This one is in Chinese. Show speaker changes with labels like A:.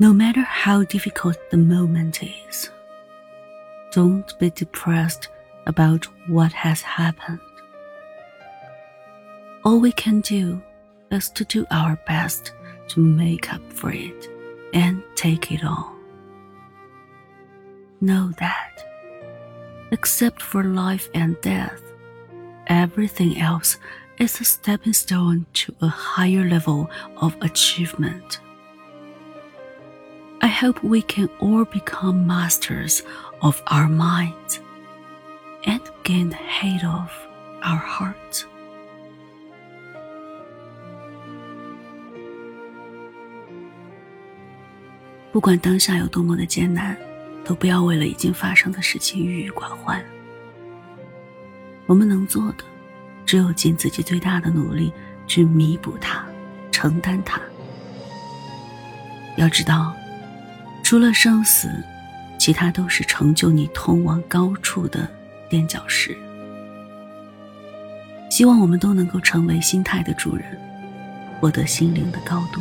A: No matter how difficult the moment is, don't be depressed about what has happened. All we can do is to do our best to make up for it and take it on. Know that, except for life and death, everything else is a stepping stone to a higher level of achievement. Hope we can all become masters of our minds and gain the head of our hearts. 不管当下有多么的艰难，都不要为了已经发生的事情郁郁寡欢。我们能做的，只有尽自己最大的努力去弥补它，承担它。要知道，除了生死，其他都是成就你通往高处的垫脚石。希望我们都能够成为心态的主人，获得心灵的高度。